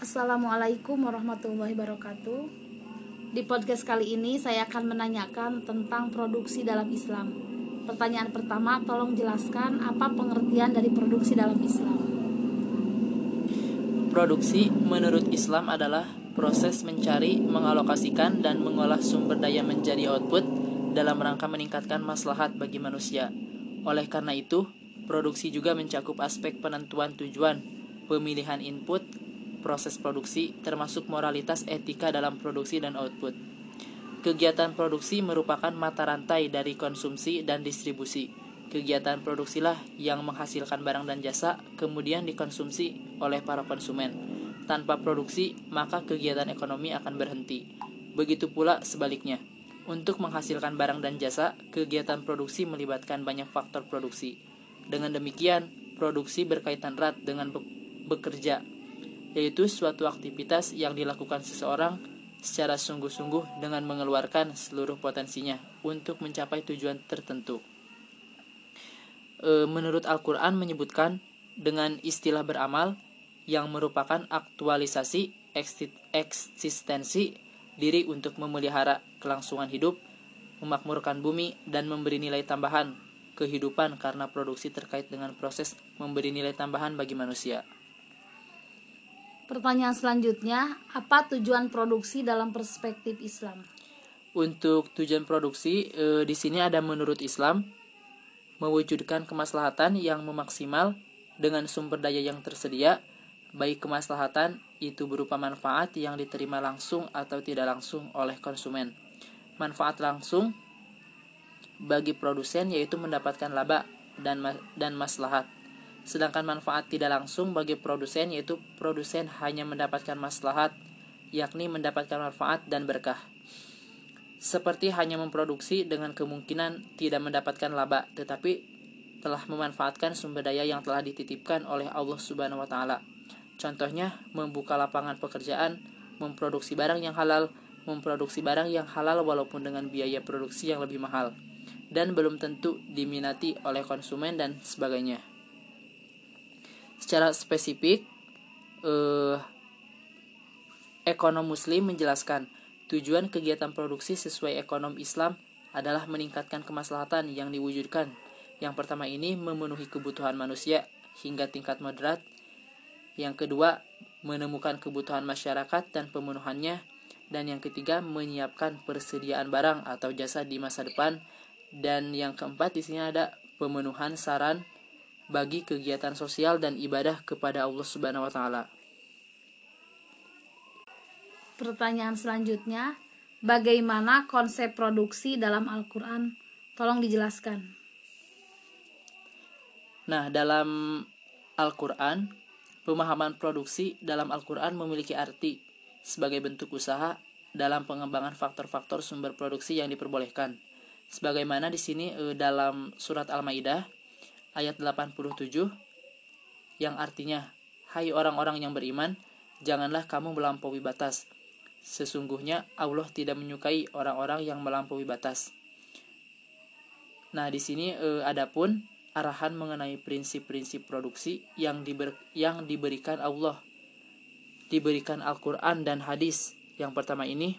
Assalamualaikum warahmatullahi wabarakatuh. Di podcast kali ini saya akan menanyakan tentang produksi dalam Islam. Pertanyaan pertama, tolong jelaskan apa pengertian dari produksi dalam Islam. Produksi menurut Islam adalah proses mencari, mengalokasikan, dan mengolah sumber daya menjadi output dalam rangka meningkatkan maslahat bagi manusia. Oleh karena itu, produksi juga mencakup aspek penentuan tujuan, pemilihan input, proses produksi, termasuk moralitas etika dalam produksi dan output. Kegiatan produksi merupakan mata rantai dari konsumsi dan distribusi. Kegiatan produksilah yang menghasilkan barang dan jasa, kemudian dikonsumsi oleh para konsumen. Tanpa produksi, maka kegiatan ekonomi akan berhenti. Begitu pula sebaliknya. Untuk menghasilkan barang dan jasa, kegiatan produksi melibatkan banyak faktor produksi. Dengan demikian, produksi berkaitan erat dengan bekerja yaitu suatu aktivitas yang dilakukan seseorang secara sungguh-sungguh dengan mengeluarkan seluruh potensinya untuk mencapai tujuan tertentu. E, menurut Al-Quran menyebutkan dengan istilah beramal yang merupakan aktualisasi eksistensi diri untuk memelihara kelangsungan hidup, memakmurkan bumi, dan memberi nilai tambahan kehidupan karena produksi terkait dengan proses memberi nilai tambahan bagi manusia. Pertanyaan selanjutnya, apa tujuan produksi dalam perspektif Islam? Untuk tujuan produksi, e, di sini ada menurut Islam mewujudkan kemaslahatan yang memaksimal dengan sumber daya yang tersedia, baik kemaslahatan itu berupa manfaat yang diterima langsung atau tidak langsung oleh konsumen. Manfaat langsung bagi produsen yaitu mendapatkan laba dan dan maslahat Sedangkan manfaat tidak langsung bagi produsen yaitu produsen hanya mendapatkan maslahat, yakni mendapatkan manfaat dan berkah. Seperti hanya memproduksi dengan kemungkinan tidak mendapatkan laba, tetapi telah memanfaatkan sumber daya yang telah dititipkan oleh Allah Subhanahu wa taala. Contohnya, membuka lapangan pekerjaan, memproduksi barang yang halal, memproduksi barang yang halal walaupun dengan biaya produksi yang lebih mahal dan belum tentu diminati oleh konsumen dan sebagainya secara spesifik eh, ekonom muslim menjelaskan tujuan kegiatan produksi sesuai ekonom Islam adalah meningkatkan kemaslahatan yang diwujudkan. Yang pertama ini memenuhi kebutuhan manusia hingga tingkat moderat. Yang kedua, menemukan kebutuhan masyarakat dan pemenuhannya. Dan yang ketiga, menyiapkan persediaan barang atau jasa di masa depan. Dan yang keempat di sini ada pemenuhan saran bagi kegiatan sosial dan ibadah kepada Allah Subhanahu wa taala. Pertanyaan selanjutnya, bagaimana konsep produksi dalam Al-Qur'an? Tolong dijelaskan. Nah, dalam Al-Qur'an, pemahaman produksi dalam Al-Qur'an memiliki arti sebagai bentuk usaha dalam pengembangan faktor-faktor sumber produksi yang diperbolehkan. Sebagaimana di sini eh, dalam surat Al-Maidah ayat 87 yang artinya Hai orang-orang yang beriman janganlah kamu melampaui batas. Sesungguhnya Allah tidak menyukai orang-orang yang melampaui batas. Nah di sini eh, adapun arahan mengenai prinsip-prinsip produksi yang diber, yang diberikan Allah diberikan Al-Qur'an dan hadis. Yang pertama ini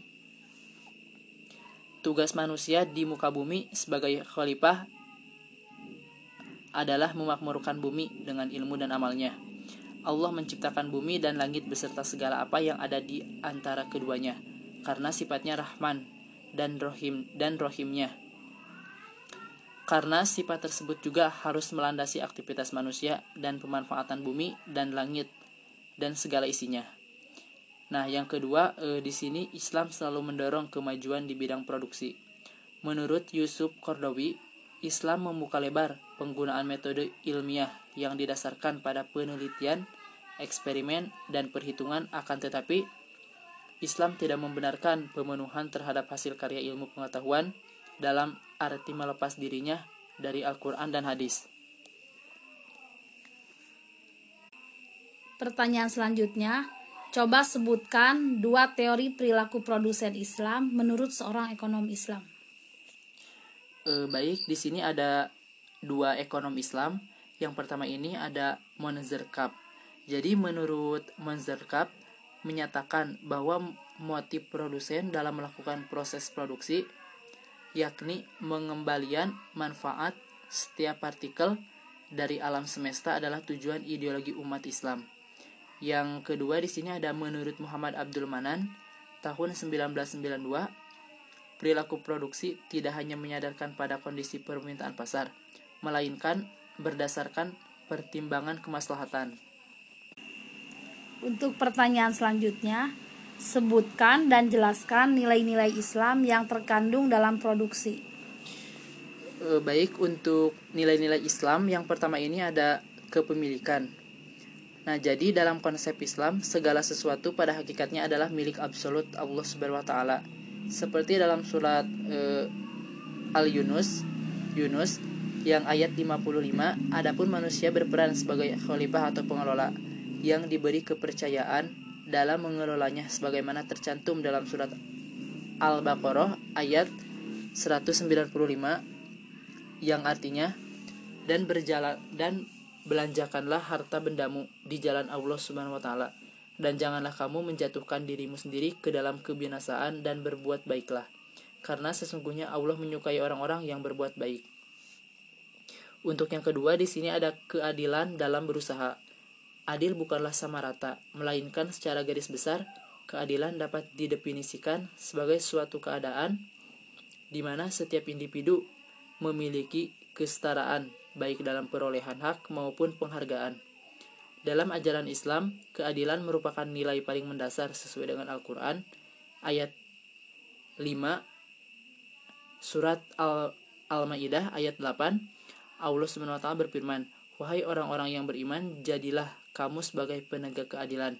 tugas manusia di muka bumi sebagai khalifah adalah memakmurkan bumi dengan ilmu dan amalnya. Allah menciptakan bumi dan langit beserta segala apa yang ada di antara keduanya, karena sifatnya Rahman dan Rohim dan Rohimnya. Karena sifat tersebut juga harus melandasi aktivitas manusia dan pemanfaatan bumi dan langit dan segala isinya. Nah, yang kedua, eh, di sini Islam selalu mendorong kemajuan di bidang produksi. Menurut Yusuf Kordowi, Islam membuka lebar penggunaan metode ilmiah yang didasarkan pada penelitian, eksperimen, dan perhitungan akan tetapi Islam tidak membenarkan pemenuhan terhadap hasil karya ilmu pengetahuan dalam arti melepas dirinya dari Al-Quran dan hadis. Pertanyaan selanjutnya, coba sebutkan dua teori perilaku produsen Islam menurut seorang ekonom Islam. E, baik, di sini ada dua ekonom Islam. Yang pertama ini ada Monzer Cup. Jadi menurut Monzer Cup menyatakan bahwa motif produsen dalam melakukan proses produksi yakni mengembalian manfaat setiap partikel dari alam semesta adalah tujuan ideologi umat Islam. Yang kedua di sini ada menurut Muhammad Abdul Manan tahun 1992 perilaku produksi tidak hanya menyadarkan pada kondisi permintaan pasar, melainkan berdasarkan pertimbangan kemaslahatan. Untuk pertanyaan selanjutnya, sebutkan dan jelaskan nilai-nilai Islam yang terkandung dalam produksi. E, baik, untuk nilai-nilai Islam yang pertama ini ada kepemilikan. Nah, jadi dalam konsep Islam, segala sesuatu pada hakikatnya adalah milik absolut Allah Subhanahu wa taala. Seperti dalam surat e, Al-Yunus, Yunus yang ayat 55, adapun manusia berperan sebagai khalifah atau pengelola yang diberi kepercayaan dalam mengelolanya sebagaimana tercantum dalam surat Al-Baqarah ayat 195 yang artinya dan berjalan dan belanjakanlah harta bendamu di jalan Allah Subhanahu wa taala dan janganlah kamu menjatuhkan dirimu sendiri ke dalam kebinasaan dan berbuat baiklah karena sesungguhnya Allah menyukai orang-orang yang berbuat baik. Untuk yang kedua di sini ada keadilan dalam berusaha Adil bukanlah sama rata, melainkan secara garis besar, keadilan dapat didefinisikan sebagai suatu keadaan di mana setiap individu memiliki kesetaraan baik dalam perolehan hak maupun penghargaan. Dalam ajaran Islam, keadilan merupakan nilai paling mendasar sesuai dengan Al-Quran, ayat 5, surat Al-Ma'idah, ayat 8, Allah SWT berfirman, Wahai orang-orang yang beriman, jadilah kamu sebagai penegak keadilan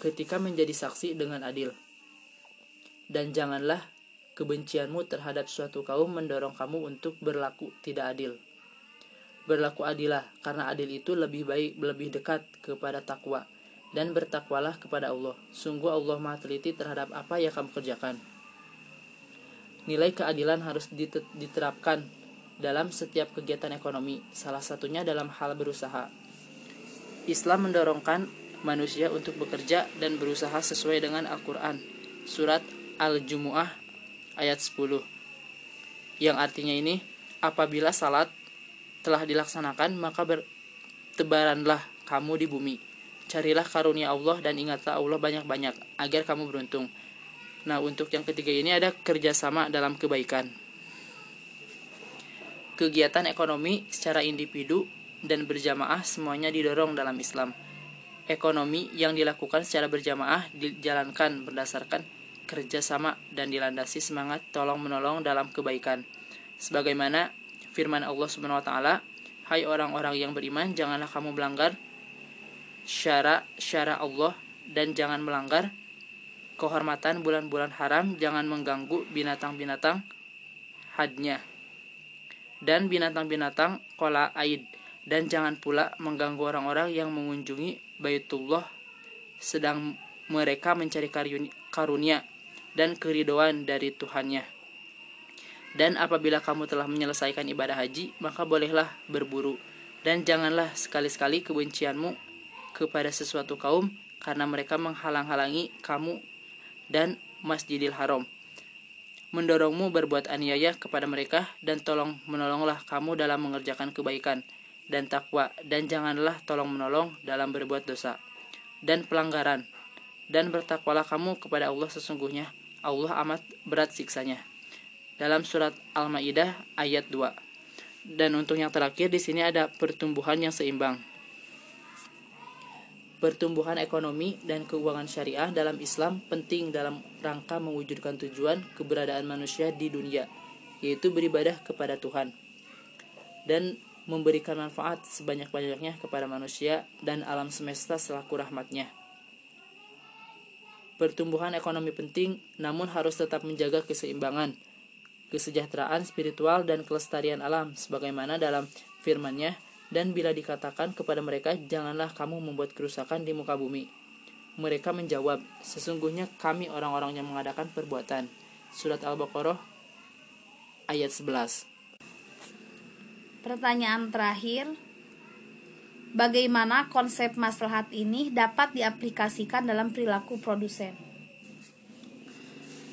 ketika menjadi saksi dengan adil. Dan janganlah kebencianmu terhadap suatu kaum mendorong kamu untuk berlaku tidak adil. Berlaku adilah, karena adil itu lebih baik, lebih dekat kepada takwa. Dan bertakwalah kepada Allah. Sungguh Allah maha teliti terhadap apa yang kamu kerjakan. Nilai keadilan harus diterapkan dalam setiap kegiatan ekonomi, salah satunya dalam hal berusaha. Islam mendorongkan manusia untuk bekerja dan berusaha sesuai dengan Al-Quran. Surat Al-Jumu'ah ayat 10. Yang artinya ini, apabila salat telah dilaksanakan, maka bertebaranlah kamu di bumi. Carilah karunia Allah dan ingatlah Allah banyak-banyak agar kamu beruntung. Nah, untuk yang ketiga ini ada kerjasama dalam kebaikan. Kegiatan ekonomi secara individu dan berjamaah semuanya didorong dalam Islam. Ekonomi yang dilakukan secara berjamaah dijalankan berdasarkan kerjasama dan dilandasi semangat tolong-menolong dalam kebaikan. Sebagaimana firman Allah Subhanahu wa taala, "Hai orang-orang yang beriman, janganlah kamu melanggar syara-syara Allah dan jangan melanggar kehormatan bulan-bulan haram, jangan mengganggu binatang-binatang hadnya dan binatang-binatang kola aid dan jangan pula mengganggu orang-orang yang mengunjungi Baitullah sedang mereka mencari karunia dan keridoan dari Tuhannya. Dan apabila kamu telah menyelesaikan ibadah haji, maka bolehlah berburu. Dan janganlah sekali-sekali kebencianmu kepada sesuatu kaum, karena mereka menghalang-halangi kamu dan Masjidil Haram. Mendorongmu berbuat aniaya kepada mereka, dan tolong menolonglah kamu dalam mengerjakan kebaikan dan takwa dan janganlah tolong menolong dalam berbuat dosa dan pelanggaran dan bertakwalah kamu kepada Allah sesungguhnya Allah amat berat siksanya dalam surat Al-Maidah ayat 2 dan untuk yang terakhir di sini ada pertumbuhan yang seimbang Pertumbuhan ekonomi dan keuangan syariah dalam Islam penting dalam rangka mewujudkan tujuan keberadaan manusia di dunia, yaitu beribadah kepada Tuhan. Dan memberikan manfaat sebanyak-banyaknya kepada manusia dan alam semesta selaku rahmatnya. Pertumbuhan ekonomi penting, namun harus tetap menjaga keseimbangan, kesejahteraan spiritual dan kelestarian alam, sebagaimana dalam firman-Nya, dan bila dikatakan kepada mereka, janganlah kamu membuat kerusakan di muka bumi. Mereka menjawab, sesungguhnya kami orang-orang yang mengadakan perbuatan. Surat Al-Baqarah ayat 11 Pertanyaan terakhir, Bagaimana konsep maslahat ini dapat diaplikasikan dalam perilaku produsen?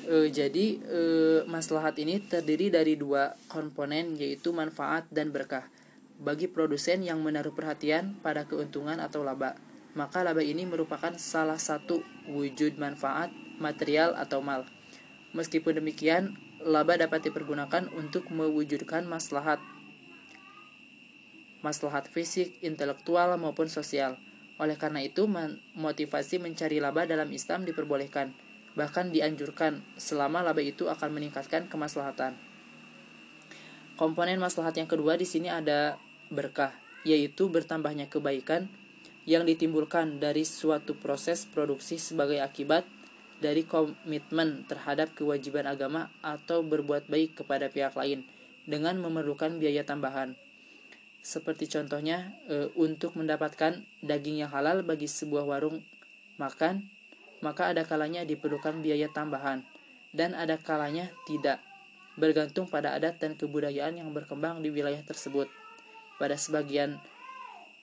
E, jadi e, maslahat ini terdiri dari dua komponen yaitu manfaat dan berkah. Bagi produsen yang menaruh perhatian pada keuntungan atau laba, maka laba ini merupakan salah satu wujud manfaat material atau mal. Meskipun demikian, laba dapat dipergunakan untuk mewujudkan maslahat maslahat fisik, intelektual, maupun sosial. Oleh karena itu, motivasi mencari laba dalam Islam diperbolehkan, bahkan dianjurkan selama laba itu akan meningkatkan kemaslahatan. Komponen maslahat yang kedua di sini ada berkah, yaitu bertambahnya kebaikan yang ditimbulkan dari suatu proses produksi sebagai akibat dari komitmen terhadap kewajiban agama atau berbuat baik kepada pihak lain dengan memerlukan biaya tambahan seperti contohnya e, untuk mendapatkan daging yang halal bagi sebuah warung makan, maka ada kalanya diperlukan biaya tambahan dan ada kalanya tidak, bergantung pada adat dan kebudayaan yang berkembang di wilayah tersebut. Pada sebagian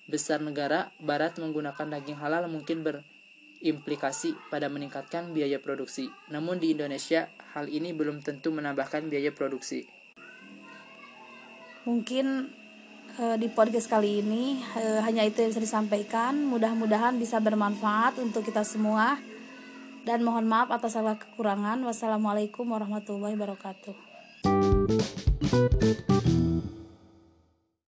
besar negara barat menggunakan daging halal mungkin berimplikasi pada meningkatkan biaya produksi. Namun di Indonesia hal ini belum tentu menambahkan biaya produksi. Mungkin Eh, di podcast kali ini eh, hanya itu yang bisa disampaikan. Mudah-mudahan bisa bermanfaat untuk kita semua. Dan mohon maaf atas segala kekurangan. Wassalamualaikum warahmatullahi wabarakatuh.